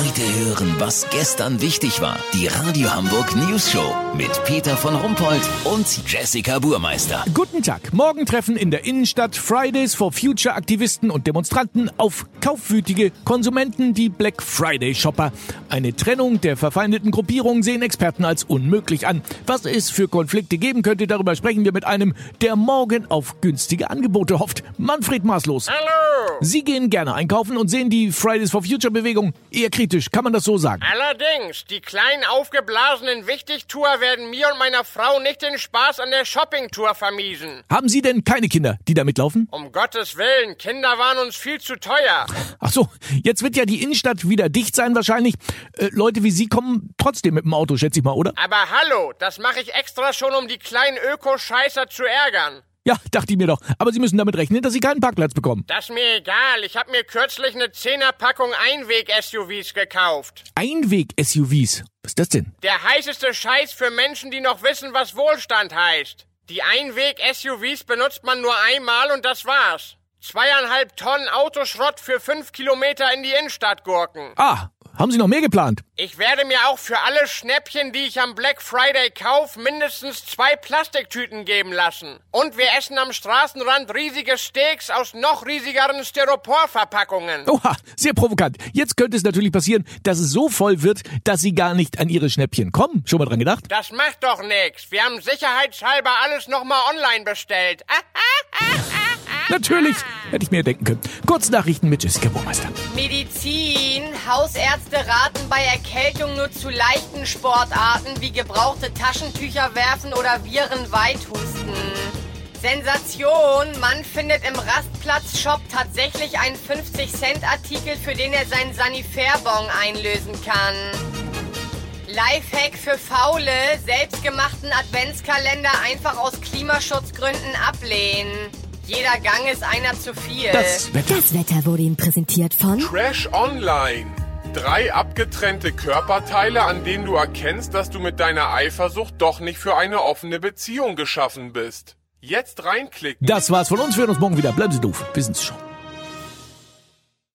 Heute hören, was gestern wichtig war. Die Radio Hamburg News Show mit Peter von Rumpold und Jessica Burmeister. Guten Tag. Morgen treffen in der Innenstadt Fridays for Future Aktivisten und Demonstranten auf kaufwütige Konsumenten, die Black Friday Shopper. Eine Trennung der verfeindeten Gruppierungen sehen Experten als unmöglich an. Was es für Konflikte geben könnte, darüber sprechen wir mit einem, der morgen auf günstige Angebote hofft. Manfred Maßlos. Hallo! Sie gehen gerne einkaufen und sehen die Fridays for Future Bewegung eher kritisch. Kann man das so sagen? Allerdings, die kleinen aufgeblasenen Wichtigtour werden mir und meiner Frau nicht den Spaß an der Shoppingtour vermiesen. Haben Sie denn keine Kinder, die da mitlaufen? Um Gottes Willen, Kinder waren uns viel zu teuer. Ach so, jetzt wird ja die Innenstadt wieder dicht sein wahrscheinlich. Äh, Leute wie Sie kommen trotzdem mit dem Auto, schätze ich mal, oder? Aber hallo, das mache ich extra schon, um die kleinen Ökoscheißer zu ärgern. Ja, dachte ich mir doch. Aber Sie müssen damit rechnen, dass Sie keinen Parkplatz bekommen. Das ist mir egal, ich habe mir kürzlich eine Zehnerpackung Einweg-SUVs gekauft. Einweg-SUVs. Was ist das denn? Der heißeste Scheiß für Menschen, die noch wissen, was Wohlstand heißt. Die Einweg-SUVs benutzt man nur einmal und das war's. Zweieinhalb Tonnen Autoschrott für fünf Kilometer in die Innenstadt gurken. Ah, haben Sie noch mehr geplant? Ich werde mir auch für alle Schnäppchen, die ich am Black Friday kaufe, mindestens zwei Plastiktüten geben lassen. Und wir essen am Straßenrand riesige Steaks aus noch riesigeren Styroporverpackungen. Oha, sehr provokant. Jetzt könnte es natürlich passieren, dass es so voll wird, dass Sie gar nicht an Ihre Schnäppchen kommen. Schon mal dran gedacht? Das macht doch nix. Wir haben sicherheitshalber alles nochmal online bestellt. Natürlich, hätte ich mir denken können. Kurznachrichten mit Jessica Burmeister. Medizin. Hausärzte raten bei Erkältung nur zu leichten Sportarten wie gebrauchte Taschentücher werfen oder Viren weithusten. Sensation. Mann findet im Rastplatz-Shop tatsächlich einen 50-Cent-Artikel, für den er seinen Sanifair-Bon einlösen kann. Lifehack für Faule. Selbstgemachten Adventskalender einfach aus Klimaschutzgründen ablehnen. Jeder Gang ist einer zu viel. Das Wetter. Das Wetter wurde Ihnen präsentiert von Trash Online. Drei abgetrennte Körperteile, an denen du erkennst, dass du mit deiner Eifersucht doch nicht für eine offene Beziehung geschaffen bist. Jetzt reinklicken. Das war's von uns. Wir hören uns morgen wieder. Bleiben Sie doof. Wir sind's schon.